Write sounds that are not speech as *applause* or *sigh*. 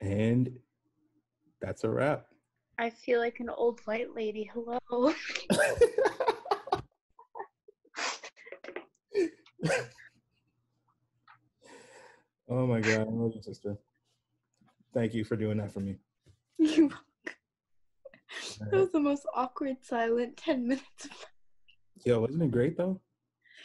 And that's a wrap. I feel like an old white lady. Hello. *laughs* oh my god, I love you, sister. Thank you for doing that for me. You- that was the most awkward silent 10 minutes. Yo, wasn't it great though?